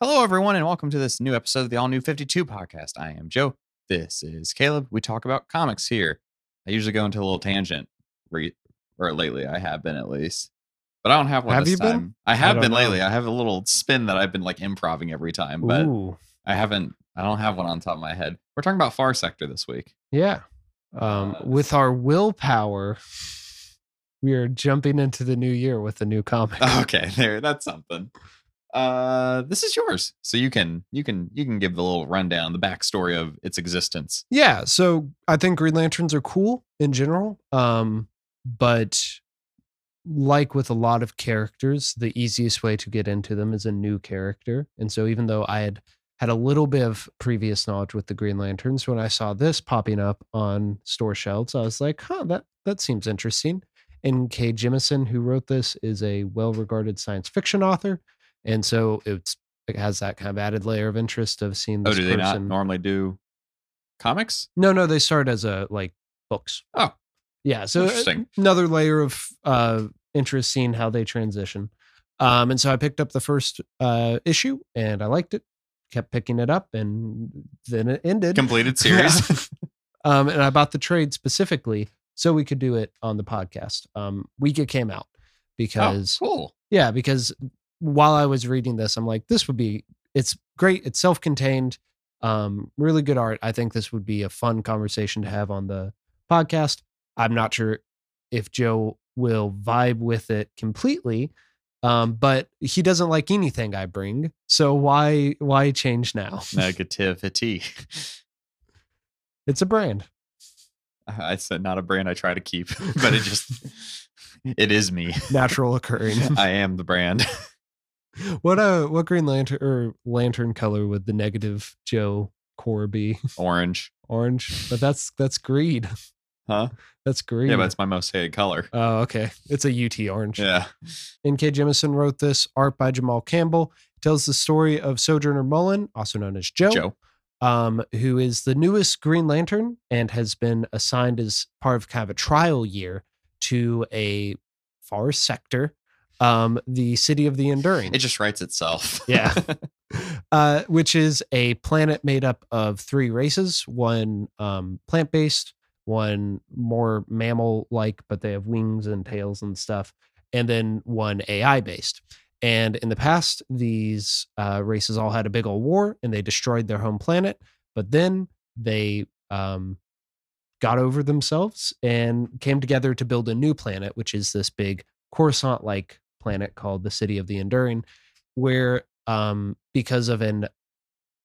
Hello, everyone, and welcome to this new episode of the All New 52 podcast. I am Joe. This is Caleb. We talk about comics here. I usually go into a little tangent, re- or lately I have been at least, but I don't have one Have this you been? I have don't been know. lately. I have a little spin that I've been like improving every time, but Ooh, I haven't. I don't have one on top of my head. We're talking about Far Sector this week. yeah. Um, Uh, with our willpower, we are jumping into the new year with a new comic. Okay, there. That's something. Uh, this is yours, so you can you can you can give the little rundown, the backstory of its existence. Yeah, so I think Green Lanterns are cool in general. Um, but like with a lot of characters, the easiest way to get into them is a new character. And so even though I had had a little bit of previous knowledge with the Green Lanterns, when I saw this popping up on store shelves, I was like, huh, that that seems interesting. And Kay Jemisin, who wrote this, is a well-regarded science fiction author. And so it's it has that kind of added layer of interest of seeing Oh, this do they not person. normally do comics? No, no, they start as a like books. Oh. yeah. So uh, Interesting. another layer of uh interest seeing how they transition. Um, and so I picked up the first uh issue and I liked it, kept picking it up, and then it ended. Completed series. um, and I bought the trade specifically so we could do it on the podcast. Um, week it came out because oh, cool. yeah, because while I was reading this, I'm like, this would be it's great. It's self-contained, um, really good art. I think this would be a fun conversation to have on the podcast. I'm not sure if Joe will vibe with it completely. Um, but he doesn't like anything I bring. So why why change now? Negativity. It's a brand. I said not a brand I try to keep, but it just it is me. Natural occurring. I am the brand. What uh what green lantern or lantern color would the negative Joe core be? Orange. Orange. But that's that's greed. Huh? That's greed. Yeah, but it's my most hated color. Oh, okay. It's a UT orange. Yeah. N.K. Jemisin wrote this, art by Jamal Campbell. tells the story of Sojourner Mullein, also known as Joe, Joe. Um, who is the newest Green Lantern and has been assigned as part of kind of a trial year to a far sector, um, the city of the Enduring. It just writes itself. Yeah. uh, which is a planet made up of three races one um, plant based, one more mammal like, but they have wings and tails and stuff, and then one AI based. And in the past, these uh, races all had a big old war and they destroyed their home planet. But then they um, got over themselves and came together to build a new planet, which is this big Coruscant like planet called the City of the Enduring, where um, because of an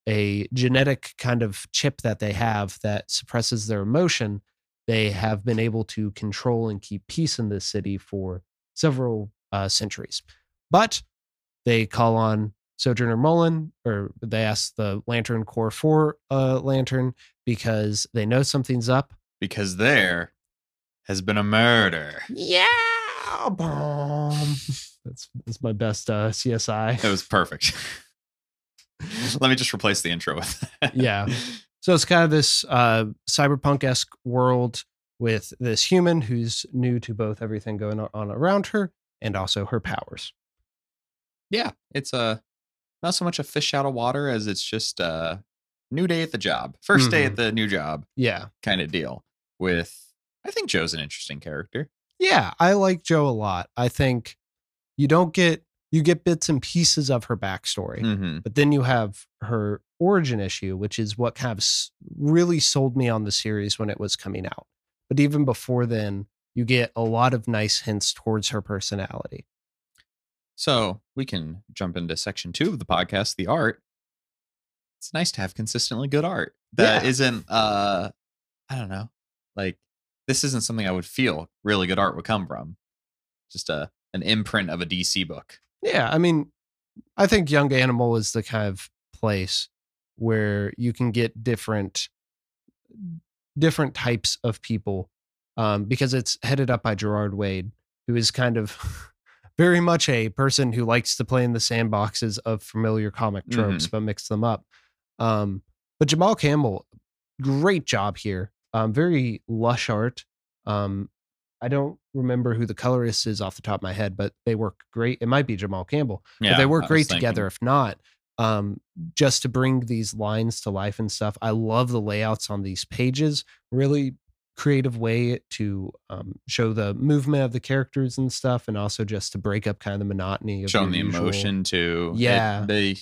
a genetic kind of chip that they have that suppresses their emotion, they have been able to control and keep peace in this city for several uh, centuries. But they call on Sojourner Mullein, or they ask the Lantern Corps for a lantern because they know something's up. because there has been a murder. Yeah, bomb. That's that's my best uh, CSI. It was perfect. Let me just replace the intro with that. Yeah. So it's kind of this uh, cyberpunk esque world with this human who's new to both everything going on around her and also her powers. yeah, it's a not so much a fish out of water as it's just a new day at the job, 1st day Mm-hmm. at the new job Yeah. kind of deal. With I think Joe's an interesting character. Yeah. I like Joe a lot. I think you don't get, you get bits and pieces of her backstory, Mm-hmm. but then you have her origin issue, which is what kind of really sold me on the series when it was coming out. But even before then, you get a lot of nice hints towards her personality. So we can jump into section two of the podcast, the art. It's nice to have consistently good art that Yeah. not uh I don't know, like this isn't something I would feel really good art would come from. Just a an imprint of a DC book. Yeah, I mean, I think Young Animal is the kind of place where you can get different different types of people um, because it's headed up by Gerard Way, who is kind of very much a person who likes to play in the sandboxes of familiar comic tropes, but mix them up. Um, but Jamal Campbell, great job here. Um, very lush art. Um, I don't remember who the colorist is off the top of my head, but they work great. It might be Jamal Campbell, but they work great thinking. together. If not, um, just to bring these lines to life and stuff. I love the layouts on these pages. Really creative way to um, show the movement of the characters and stuff, and also just to break up kind of the monotony of Showing the usual- emotion too. It- Yeah. the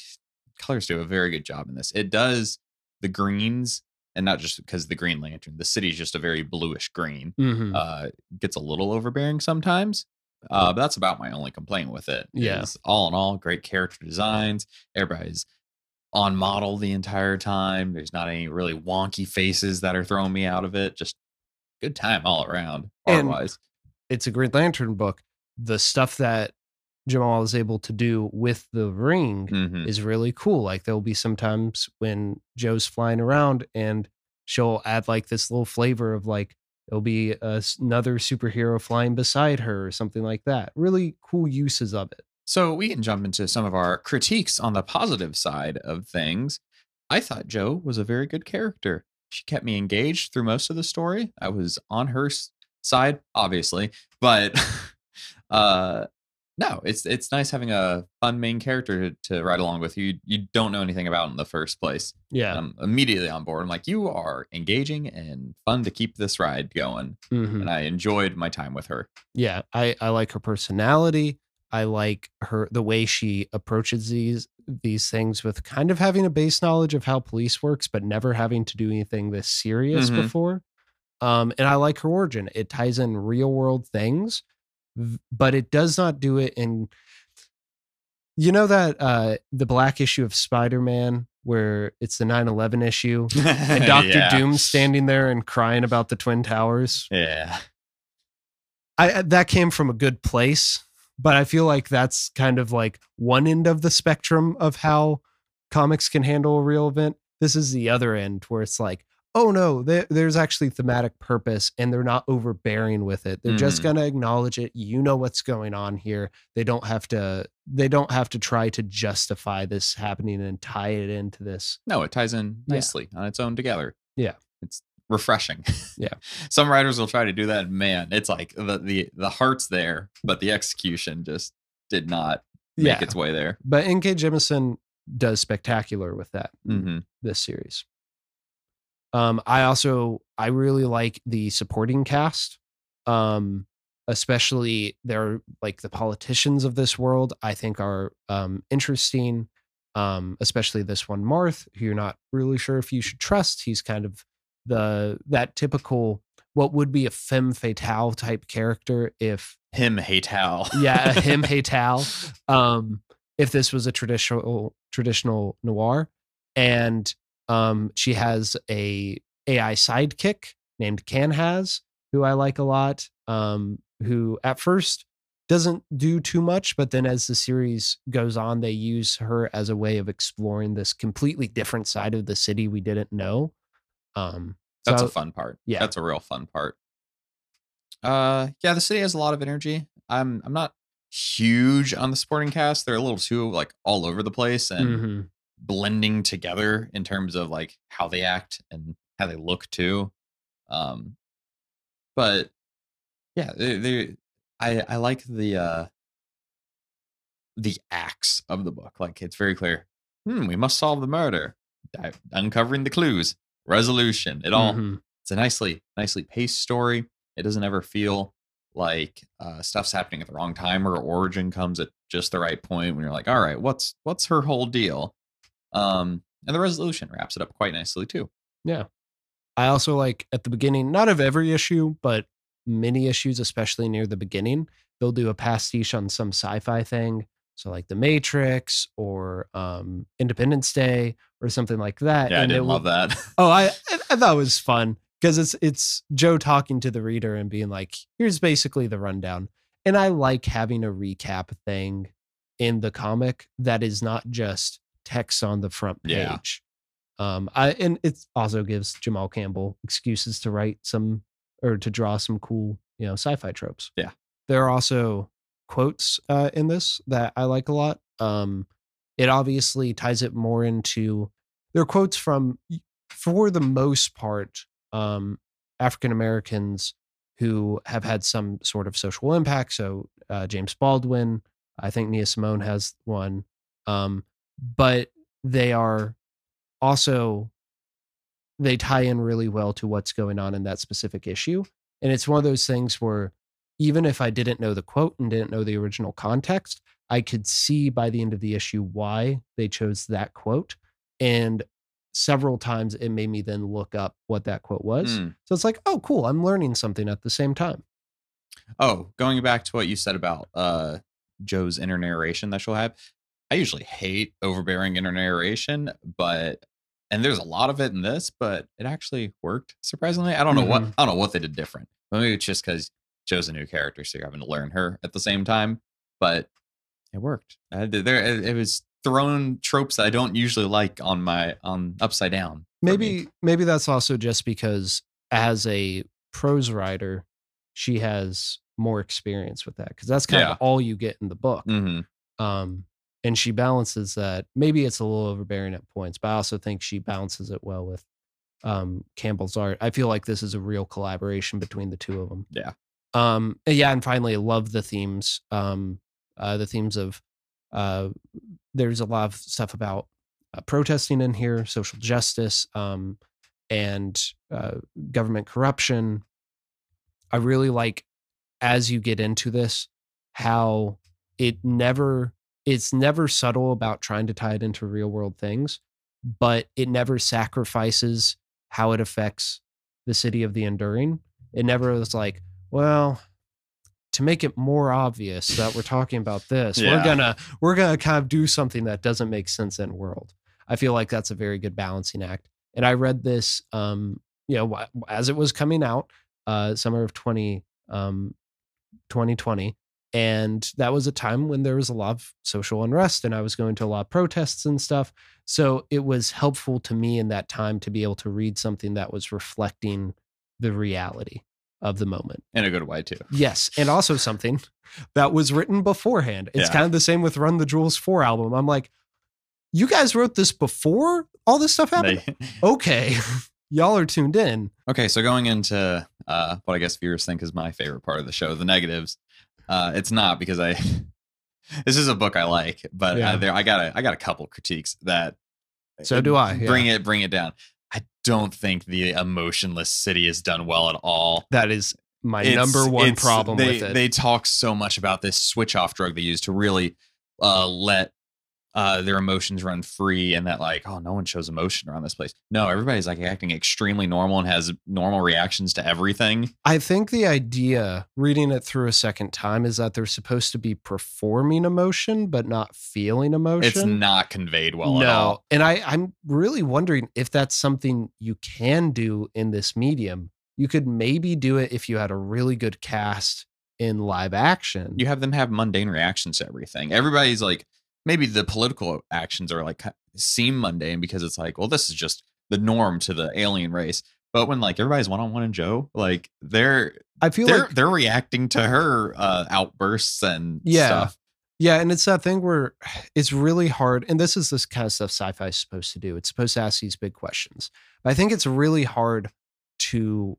colors do a very good job in this. It does the greens, and not just because the Green Lantern. The city is just a very bluish green. Mhm. Uh, gets a little overbearing sometimes. Uh, but that's about my only complaint with it. Yeah. all in all, great character designs. Everybody's on model the entire time. There's not any really wonky faces that are throwing me out of it. Just good time all around, art And- wise. it's a Green Lantern book. The stuff that Jamal is able to do with the ring hmm is really cool. Like there'll be sometimes when Joe's flying around and she'll add like this little flavor of like there'll be a another superhero flying beside her or something like that. Really cool uses of it. So we can jump into some of our critiques on the positive side of things. I thought Joe was a very good character. She kept me engaged through most of the story. I was on her side, obviously, but uh no, it's it's nice having a fun main character to, to ride along with you. You don't know anything about in the first place. Yeah. I'm immediately on board. I'm like, you are engaging and fun to keep this ride going. Mhm. And I enjoyed my time with her. yeah i i like her personality i like her the way she approaches these these things with kind of having a base knowledge of how police works but never having to do anything this serious Mhm. before um and i like her origin it ties in real world things but it does not do it in you know that uh the black issue of spider-man where it's the 9-11 issue and dr Yeah. doom standing there and crying about the twin towers Yeah. I I- that came from a good place, but I feel like that's kind of like one end of the spectrum of how comics can handle a real event. This is the other end where it's like, oh no, there, there's actually thematic purpose and they're not overbearing with it. They're just Mhm. going to acknowledge it. You know what's going on here. They don't have to they don't have to try to justify this happening and tie it into this. No, it ties in Yeah. nicely on its own together. Yeah. It's refreshing. Yeah. Some writers will try to do that. Man, it's like the the the heart's there, but the execution just did not make Yeah. its way there. But N.K. Jemisin does spectacular with that. hmm this series. Um, I also I really like the supporting cast. Um, especially they're like the politicians of this world, I think are um interesting. Um, especially this one, Marth, who you're not really sure if you should trust. He's kind of the that typical what would be a femme fatale type character if Him hate Hal. yeah, him fatale. Um, if this was a traditional traditional noir, and um, she has a AI sidekick named Canhaz, who I like a lot. Um, who at first doesn't do too much, but then as the series goes on, they use her as a way of exploring this completely different side of the city we didn't know. Um, That's a fun part. yeah. That's a real fun part. Uh yeah, the city has a lot of energy. I'm I'm not huge on the supporting cast. They're a little too like all over the place and mhm. Blending together in terms of like how they act and how they look too. Um, but yeah, they, they I I like the uh the acts of the book. Like it's very clear. Hmm, we must solve the murder. Uncovering the clues, resolution. It all Mhm. it's a nicely nicely paced story. It doesn't ever feel like uh, stuff's happening at the wrong time or origin comes at just the right point when you're like, all right, what's what's her whole deal? Um, and the resolution wraps it up quite nicely too. Yeah. I also like at the beginning, not of every issue, but many issues, especially near the beginning, they'll do a pastiche on some sci-fi thing. So like The Matrix or um, Independence Day or something like that. Yeah, I and it didn't will- love that. Oh, I I I thought it was fun because it's it's Joe talking to the reader and being like, "Here's basically the rundown." And I like having a recap thing in the comic that is not just text on the front Yeah. page. Um, I and it also gives Jamal Campbell excuses to write some or to draw some cool, you know, sci-fi tropes. Yeah. There are also quotes uh, in this that I like a lot. Um, it obviously ties it more into there are quotes from for the most part, um, African Americans who have had some sort of social impact. So uh, James Baldwin, I think Nina Simone has one, um, but they are also they tie in really well to what's going on in that specific issue. And it's one of those things where even if I didn't know the quote and didn't know the original context, I could see by the end of the issue why they chose that quote. And several times it made me then look up what that quote was. Mm. So it's like, oh, cool. I'm learning something at the same time. Oh, going back to what you said about uh Joe's inner narration that she'll have. I usually hate overbearing inner narration, but and there's a lot of it in this, but it actually worked surprisingly. I don't know what Mhm. I don't know what they did different. Maybe it's just because Joe's a new character, so you're having to learn her at the same time. But it worked. Uh, th- there, it it was thrown tropes that I don't usually like on my on upside down. Maybe maybe that's also just because as a prose writer, she has more experience with that because that's kind Yeah. of all you get in the book. Mhm. Um, and she balances that. Maybe it's a little overbearing at points, but I also think she balances it well with um, Campbell's art. I feel like this is a real collaboration between the two of them. Yeah. Um, yeah, and finally, I love the themes. Um, uh, the themes of uh, there's a lot of stuff about uh, protesting in here, social justice, um, and uh, government corruption. I really like as you get into this how it never it's never subtle about trying to tie it into real world things, but it never sacrifices how it affects the city of the enduring. It never is like, well, to make it more obvious that we're talking about this, we're gonna we're gonna kind of do something that doesn't make sense in world. I feel like that's a very good balancing act. And I read this, um, you know, as it was coming out, uh, summer of 20, um, 2020. And that was a time when there was a lot of social unrest and I was going to a lot of protests and stuff. So it was helpful to me in that time to be able to read something that was reflecting the reality of the moment. in a good way too. Yes. And also something that was written beforehand. It's Yeah. kind of the same with Run the Jewels 4 album. I'm like, you guys wrote this before all this stuff happened? They- okay. Y'all are tuned in. Okay, so going into uh, what I guess viewers think is my favorite part of the show, the negatives. Uh, it's not because I. this is a book I like, but Yeah. uh, there I got a, I got a couple critiques that. So do I, yeah. Bring it, bring it down. I don't think the emotionless city is done well at all. That is my It's- number one it's- problem they, with it. They talk so much about this switch off drug they use to really uh, let uh, their emotions run free, and that like, oh, no one shows emotion around this place. No, everybody's like acting extremely normal and has normal reactions to everything. I think the idea, reading it through a second time, is that they're supposed to be performing emotion but not feeling emotion. It's not conveyed well no, at all. and I, I'm really wondering if that's something you can do in this medium. You could maybe do it if you had a really good cast in live action. You have them have mundane reactions to everything. Everybody's like, maybe the political actions are like seem mundane because it's like, well, this is just the norm to the alien race. But when like everybody's one on one and Joe, like they're I feel they're like they're reacting to her uh outbursts and Yeah. stuff. Yeah, and it's that thing where it's really hard. And this is this kind of stuff sci-fi is supposed to do. It's supposed to ask these big questions. But I think it's really hard to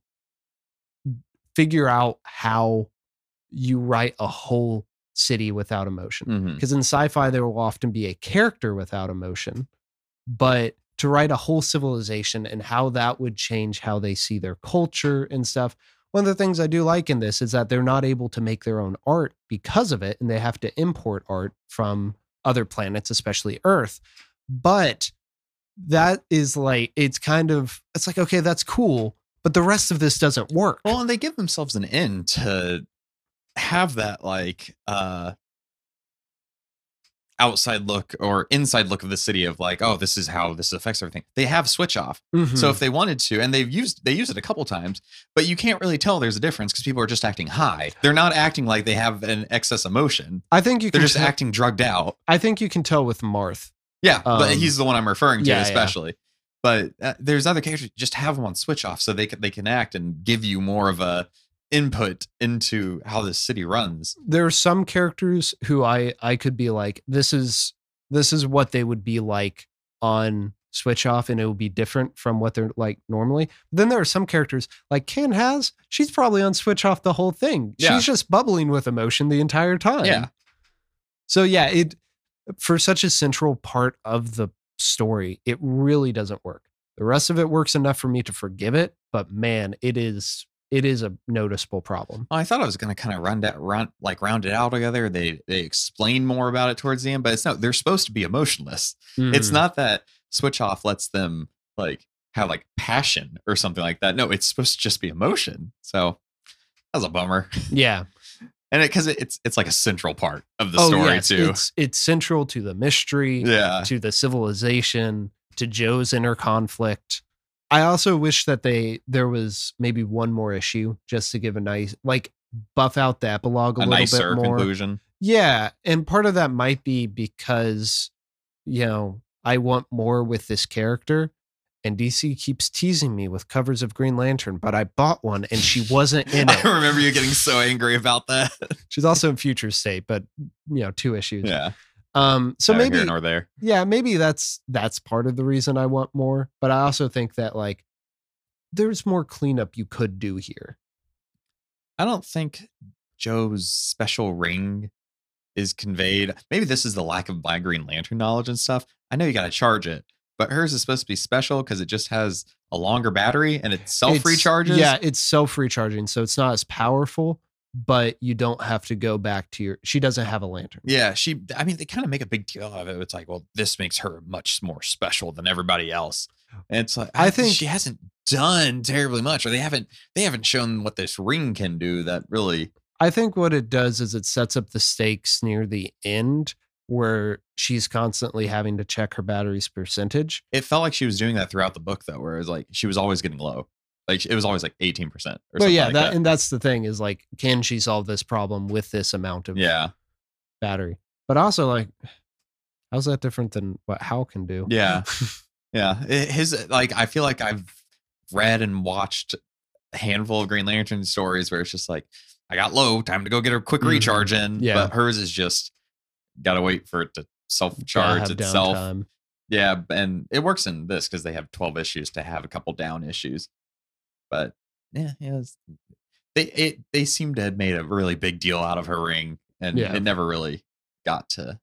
figure out how you write a whole city without emotion. Mm-hmm. Because in sci-fi, there will often be a character without emotion, but to write a whole civilization and how that would change how they see their culture and stuff. One of the things I do like in this is that they're not able to make their own art because of it, and they have to import art from other planets, especially Earth. But that is like, it's kind of, it's like, okay, that's cool, but the rest of this doesn't work. Well, and they give themselves an end to have that like uh outside look or inside look of the city of like, oh, this is how this affects everything. They have switch off. Mhm. So if they wanted to, and they've used they use it a couple times, but you can't really tell there's a difference because people are just acting high. They're not acting like they have an excess emotion. I think you They're can just tell- acting drugged out. I think you can tell with Marth. Yeah, but Um, he's the one I'm referring to yeah, yeah. especially. But uh, there's other characters just have them on switch off so they can they can act and give you more of a input into how this city runs. there are some characters who I I could be like this is this is what they would be like on switch off and it would be different from what they're like normally. Then there are some characters like Canhaz, she's probably on switch off the whole thing. Yeah. She's just bubbling with emotion the entire time. Yeah. So yeah, it for such a central part of the story, it really doesn't work. The rest of it works enough for me to forgive it, but man, it is it is a noticeable problem. Well, I thought I was going to kind of run that run like round it out together. They they explain more about it towards the end, but it's not. They're supposed to be emotionless. It's Mm. not that switch off lets them like have like passion or something like that. No, it's supposed to just be emotion. So that was a bummer. yeah. And it because it, it's it's like a central part of the oh, story yes, too. It's it's central to the mystery. Yeah. to the civilization, to Joe's inner conflict. I also wish that they there was maybe one more issue just to give a nice like buff out the epilogue a, A little bit more. conclusion. Yeah, and part of that might be because you know, I want more with this character and DC keeps teasing me with covers of Green Lantern, but I bought one and she wasn't in it. I remember you getting so angry about that. She's also in Future State, but you know, two issues. yeah. Um so Neither maybe there. yeah maybe that's that's part of the reason i want more but i also think that like there's more cleanup you could do here I don't think Joe's special ring is conveyed. Maybe this is the lack of my Green Lantern knowledge and stuff. I know you got to charge it, but hers is supposed to be special because it just has a longer battery and it self recharges. yeah it's self recharging so it's not as powerful but you don't have to go back to your she doesn't have a lantern Yeah, she. I mean, they kind of make a big deal of it. It's like, well, this makes her much more special than everybody else. And it's like, I I, think- think she hasn't done terribly much, or they haven't. They haven't shown what this ring can do. That really, i think what it does is it sets up the stakes near the end where she's constantly having to check her battery's percentage it felt like she was doing that throughout the book, though. Where it was like she was always getting low. Like it was always like eighteen percent or but something. yeah like that, that. and that's the thing is like can she solve this problem with this amount of yeah, battery but also like how's that different than what hal can do yeah, yeah. His like, I feel like I've read and watched a handful of Green Lantern stories where it's just like, I got low, time to go get a quick Mhm. recharge in. Yeah. But hers is just gotta wait for it to self-charge itself. downtime. Yeah, and it works in this because they have 12 issues to have a couple down issues. But yeah, it was, they it they seemed to have made a really big deal out of her ring, and Yeah. it never really got to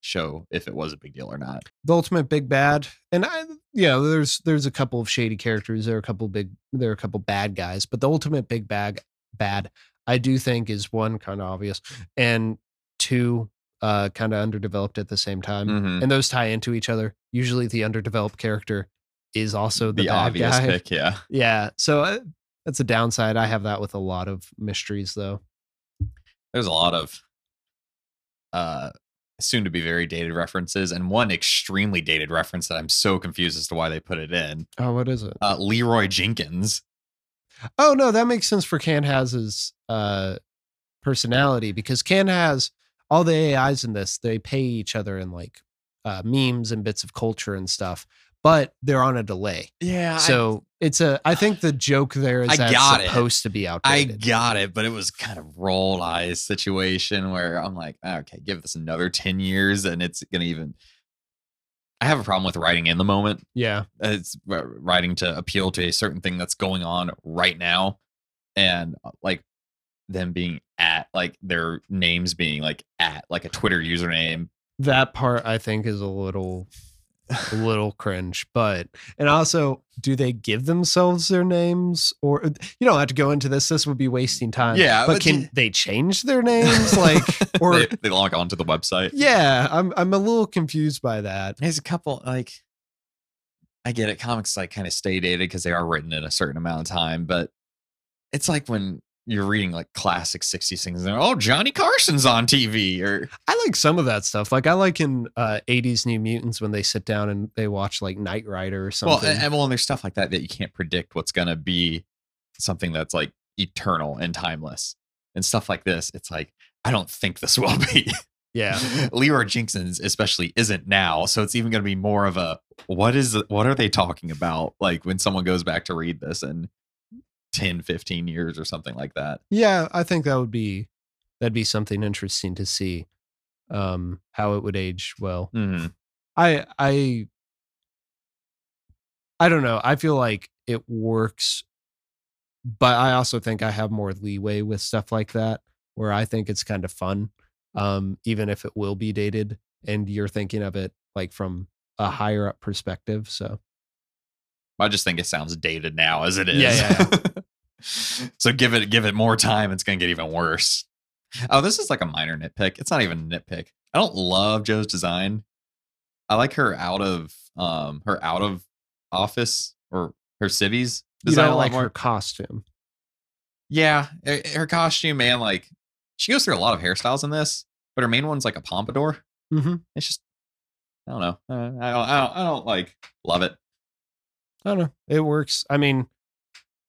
show if it was a big deal or not. the ultimate big bad and i yeah there's there's a couple of shady characters there are a couple big there are a couple bad guys but the ultimate big bag bad i do think is one kind of obvious and two uh kind of underdeveloped at the same time Mhm. and those tie into each other usually the underdeveloped character is also the, The, obvious guy pick, yeah. yeah so uh, that's a downside i have that with a lot of mysteries though There's a lot of uh soon to be very dated references and one extremely dated reference that I'm so confused as to why they put it in. oh what is it Uh Leeroy Jenkins. Oh no, that makes sense for Canhaz's uh personality because Canhaz all the AIs in this, they pay each other in like uh memes and bits of culture and stuff, but they're on a delay. Yeah. So it's a I think the joke there is I that got it. supposed to be I got it, but it was kind of roll eyes situation where I'm like, okay, give this another 10 years and it's going to even. I have a problem with writing in the moment. yeah. It's writing to appeal to a certain thing that's going on right now. And uh, like them being at, like their names being like at, like a Twitter username. That part I think is a little a little cringe, but and also do they give themselves their names or uh, you don't have to go into this this would be wasting time. Yeah, But, but can d- they change their names like or they, they log on to the website. Yeah, I'm I'm a little confused by that. There's a couple like I get it. Comics like kind of stay dated because they are written in a certain amount of time, but it's like when you're reading like classic 60s things and they're, oh Johnny Carson's on TV or I like some of that stuff. Like I like in uh 80s New Mutants when they sit down and they watch like Knight Rider or something. well and, and well and there's stuff like that that you can't predict what's gonna be something that's like eternal and timeless and stuff like this. It's like I don't think this will be. yeah. Leeroy Jenkins especially isn't now, so it's even going to be more of a what is what are they talking about? Like when someone goes back to read this in 10, 15 years or something like that. Yeah, I think that would be that'd be something interesting to see um how it would age well. Mhm. I I I don't know. I feel like it works but I also think I have more leeway with stuff like that where I think it's kind of fun um even if it will be dated and you're thinking of it like from a higher up perspective. So I just think it sounds dated now as it is. Yeah, yeah, so give it give it more time. It's gonna get even worse. Oh, this is like a minor nitpick. It's not even a nitpick. I don't love Joe's design. I like her out of um her out of office or her civvies you design a lot like more. her costume. Yeah, her, her costume, man. Like she goes through a lot of hairstyles in this, but her main one's like a pompadour. Mm-hmm. It's just I don't know. Uh, I don't. I don't. I don't like love it. I don't know. It works. I mean,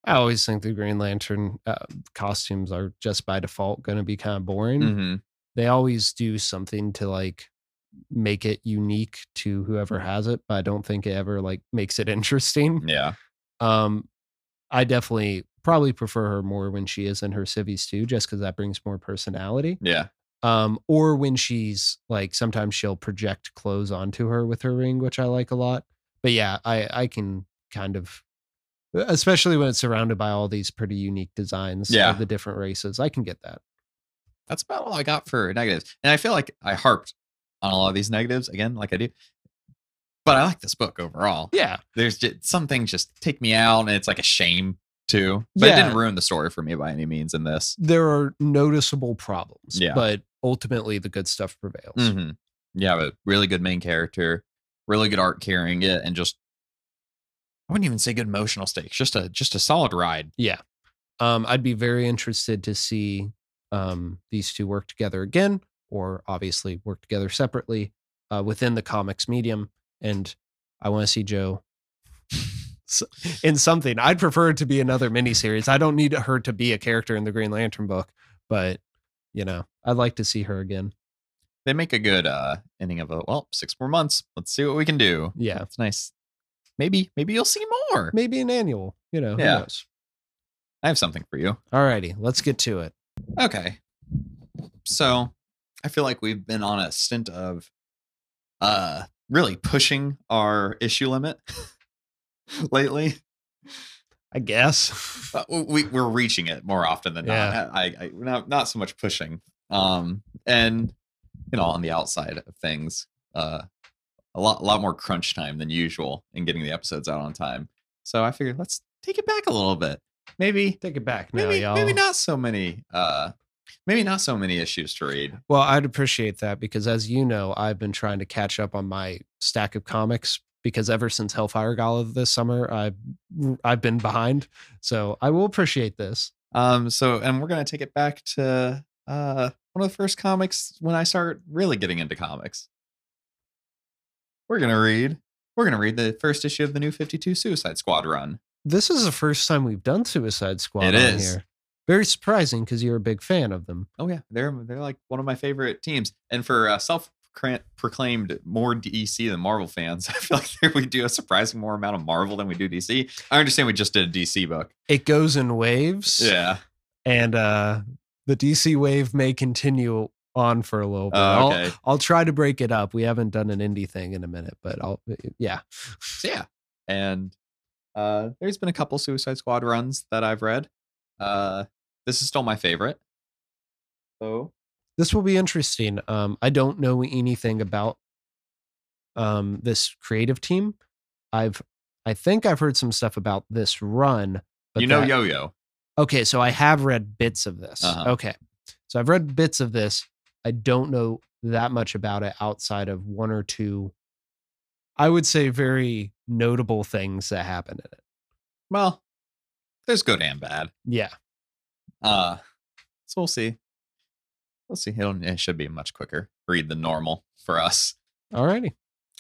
I always think the Green Lantern uh, costumes are just by default going to be kind of boring. hmm They always do something to like make it unique to whoever has it, but I don't think it ever like makes it interesting. Yeah. Um, I definitely probably prefer her more when she is in her civvies too, just because that brings more personality. Yeah. Um, or when she's like sometimes she'll project clothes onto her with her ring, which I like a lot. But yeah, I I can kind of especially when it's surrounded by all these pretty unique designs Yeah. of the different races. I can get that. That's about all I got for negatives. And I feel like I harped on a lot of these negatives again, like I do. But I like this book overall. Yeah. There's just some things just take me out, and it's like a shame too. But it didn't ruin the story for me by any means in this. There are noticeable problems. Yeah. But ultimately the good stuff prevails. hmm You have a really good main character, really good art carrying it, and just I wouldn't even say good emotional stakes. Just a just a solid ride. Yeah. Um, I'd be very interested to see um, these two work together again, or obviously work together separately uh, within the comics medium. And I want to see Joe in something. I'd prefer it to be another miniseries. I don't need her to be a character in the Green Lantern book, but you know, I'd like to see her again. They make a good uh ending of a well, six more months. Let's see what we can do. Yeah. It's nice. Maybe, maybe you'll see more. Maybe an annual, you know, who Yeah. knows? I have something for you. Alrighty, let's get to it. Okay. So I feel like we've been on a stint of uh really pushing our issue limit lately. I guess. Uh, we we're reaching it more often than Yeah. not. I, I not not so much pushing. Um and you know on the outside of things, uh a lot a lot more crunch time than usual in getting the episodes out on time. So I figured let's take it back a little bit. Maybe Take it back now, maybe y'all. maybe not so many uh maybe not so many issues to read. Well, I'd appreciate that because, as you know, I've been trying to catch up on my stack of comics because ever since Hellfire Gala this summer, I've I've been behind. So I will appreciate this. Um, so and we're gonna take it back to uh one of the first comics when I started really getting into comics. We're gonna read we're gonna read the first issue of the new 52 Suicide Squad run. This is the first time we've done Suicide Squad It on is. here. Very surprising because you're a big fan of them. Oh yeah, they're they're like one of my favorite teams. And for uh, self proclaimed more DC than Marvel fans, I feel like we do a surprising more amount of Marvel than we do DC. I understand we just did a DC book. It goes in waves. Yeah. And uh the DC wave may continue on for a little bit. Oh, I'll. I'll try to break it up. We haven't done an indie thing in a minute, but I'll yeah. So yeah, and uh, there's been a couple Suicide Squad runs that I've read. Uh, this is still my favorite. So this will be interesting. Um, I don't know anything about um, this creative team. I've, I think I've heard some stuff about this run. But you know that- Yo Yo. Okay, so I have read bits of this. Uh-huh. Okay, so I've read bits of this. I don't know that much about it outside of one or two. I would say very notable things that happen in it. Well, there's good and bad. Yeah, Uh, so we'll see. We'll see. It'll, it should be much quicker read than normal for us. alrighty.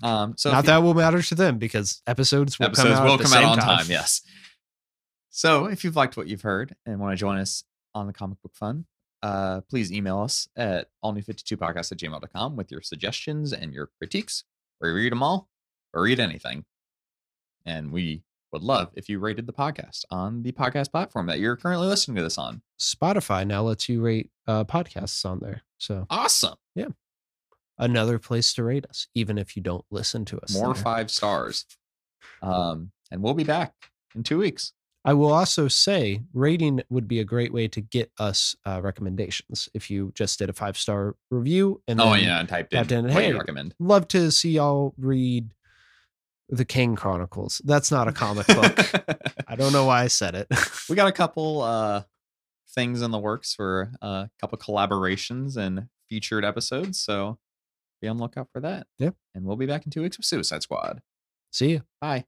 Um, so Not you- that will matter to them because episodes will episodes come out will at the come out on time. Yes. So if you've liked what you've heard and want to join us on the comic book fun, uh, please email us at allnew52podcast at gmail.com with your suggestions and your critiques. We read them all or read anything. And we would love if you rated the podcast on the podcast platform that you're currently listening to this on. Spotify now lets you rate uh, podcasts on there. So Awesome. Yeah. Another place to rate us, even if you don't listen to us. More there. five stars. Um, and we'll be back in two weeks. I will also say rating would be a great way to get us uh, recommendations. If you just did a five star review and Oh, yeah. And typed in, typed in, what hey, recommend. love to see y'all read The King Chronicles. That's not a comic book. I don't know why I said it. we got a couple uh things in the works for uh, a couple collaborations and featured episodes. So be on lookout for that. Yep. And we'll be back in two weeks with Suicide Squad. See you. Bye.